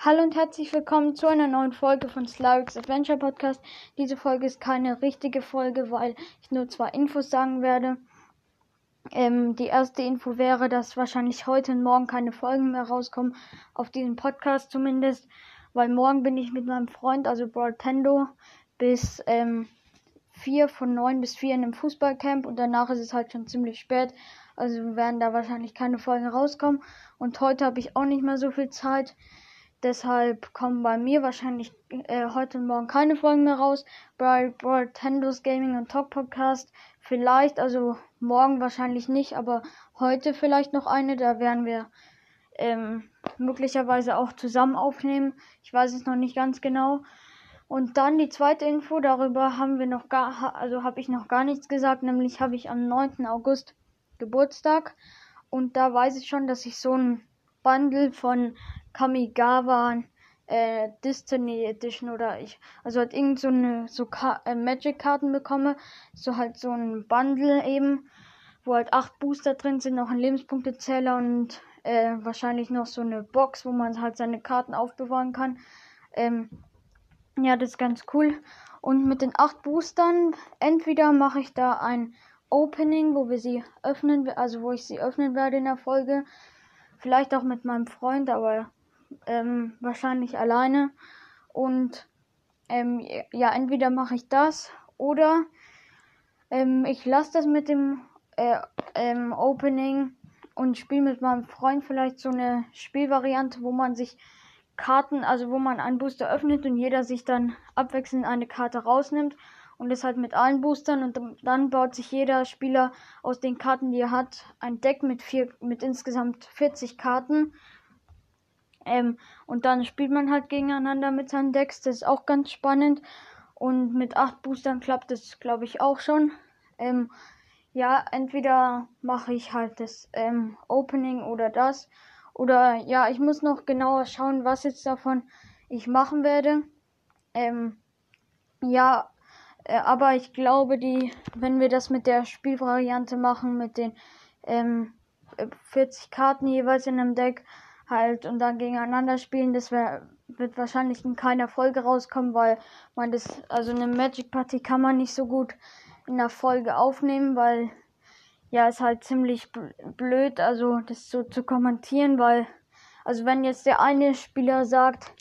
Hallo und herzlich willkommen zu einer neuen Folge von Slarix Adventure Podcast. Diese Folge ist keine richtige Folge, weil ich nur zwei Infos sagen werde. Ähm, die erste Info wäre, dass wahrscheinlich heute und morgen keine Folgen mehr rauskommen, auf diesem Podcast zumindest, weil morgen bin ich mit meinem Freund, also Broadtendo, bis ähm, 4 von 9 bis 4 in einem Fußballcamp und danach ist es halt schon ziemlich spät. Also werden da wahrscheinlich keine Folgen rauskommen. Und heute habe ich auch nicht mehr so viel Zeit. Deshalb kommen bei mir wahrscheinlich äh, heute und morgen keine Folgen mehr raus. Bei Nintendo's Gaming und Talk Podcast vielleicht, also morgen wahrscheinlich nicht, aber heute vielleicht noch eine. Da werden wir ähm, möglicherweise auch zusammen aufnehmen. Ich weiß es noch nicht ganz genau. Und dann die zweite Info, darüber haben wir noch gar, also habe ich noch gar nichts gesagt, nämlich habe ich am 9. August Geburtstag und da weiß ich schon, dass ich so ein Bundle von Kamigawa äh, Destiny Edition oder ich, also halt irgend so eine so Ka äh, Magic Karten bekomme, so halt so ein Bundle eben, wo halt acht Booster drin sind, noch ein Lebenspunktezähler und äh, wahrscheinlich noch so eine Box, wo man halt seine Karten aufbewahren kann. Ähm, ja, das ist ganz cool. Und mit den acht Boostern, entweder mache ich da ein Opening, wo wir sie öffnen, also wo ich sie öffnen werde in der Folge. Vielleicht auch mit meinem Freund, aber ähm, wahrscheinlich alleine. Und ähm, ja, entweder mache ich das oder ähm, ich lasse das mit dem äh, ähm, Opening und spiele mit meinem Freund vielleicht so eine Spielvariante, wo man sich Karten, also wo man einen Booster öffnet und jeder sich dann abwechselnd eine Karte rausnimmt und das halt mit allen Boostern und dann baut sich jeder Spieler aus den Karten, die er hat, ein Deck mit vier, mit insgesamt 40 Karten ähm, und dann spielt man halt gegeneinander mit seinen Decks. Das ist auch ganz spannend. Und mit acht Boostern klappt das, glaube ich, auch schon. Ähm, ja, entweder mache ich halt das ähm, Opening oder das. Oder ja, ich muss noch genauer schauen, was jetzt davon ich machen werde. Ähm, ja, äh, aber ich glaube, die, wenn wir das mit der Spielvariante machen, mit den ähm, 40 Karten jeweils in einem Deck, halt und dann gegeneinander spielen. Das wär, wird wahrscheinlich in keiner Folge rauskommen, weil man das, also eine Magic Party kann man nicht so gut in der Folge aufnehmen, weil ja, ist halt ziemlich blöd, also das so zu kommentieren, weil, also wenn jetzt der eine Spieler sagt,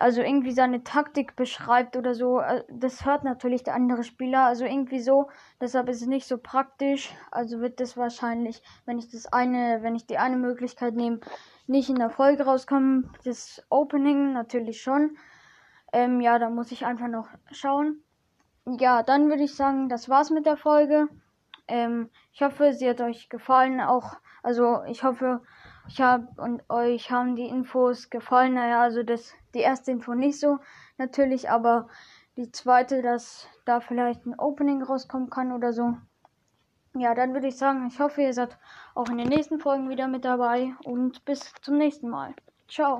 also irgendwie seine Taktik beschreibt oder so, äh, das hört natürlich der andere Spieler, also irgendwie so, deshalb ist es nicht so praktisch, also wird das wahrscheinlich, wenn ich das eine, wenn ich die eine Möglichkeit nehme, nicht in der Folge rauskommen. Das Opening natürlich schon. Ähm, ja, da muss ich einfach noch schauen. Ja, dann würde ich sagen, das war's mit der Folge. Ähm, ich hoffe, sie hat euch gefallen. Auch, also ich hoffe, ich habe und euch haben die Infos gefallen. Naja, also das die erste Info nicht so natürlich, aber die zweite, dass da vielleicht ein Opening rauskommen kann oder so. Ja, dann würde ich sagen, ich hoffe, ihr seid auch in den nächsten Folgen wieder mit dabei und bis zum nächsten Mal. Ciao.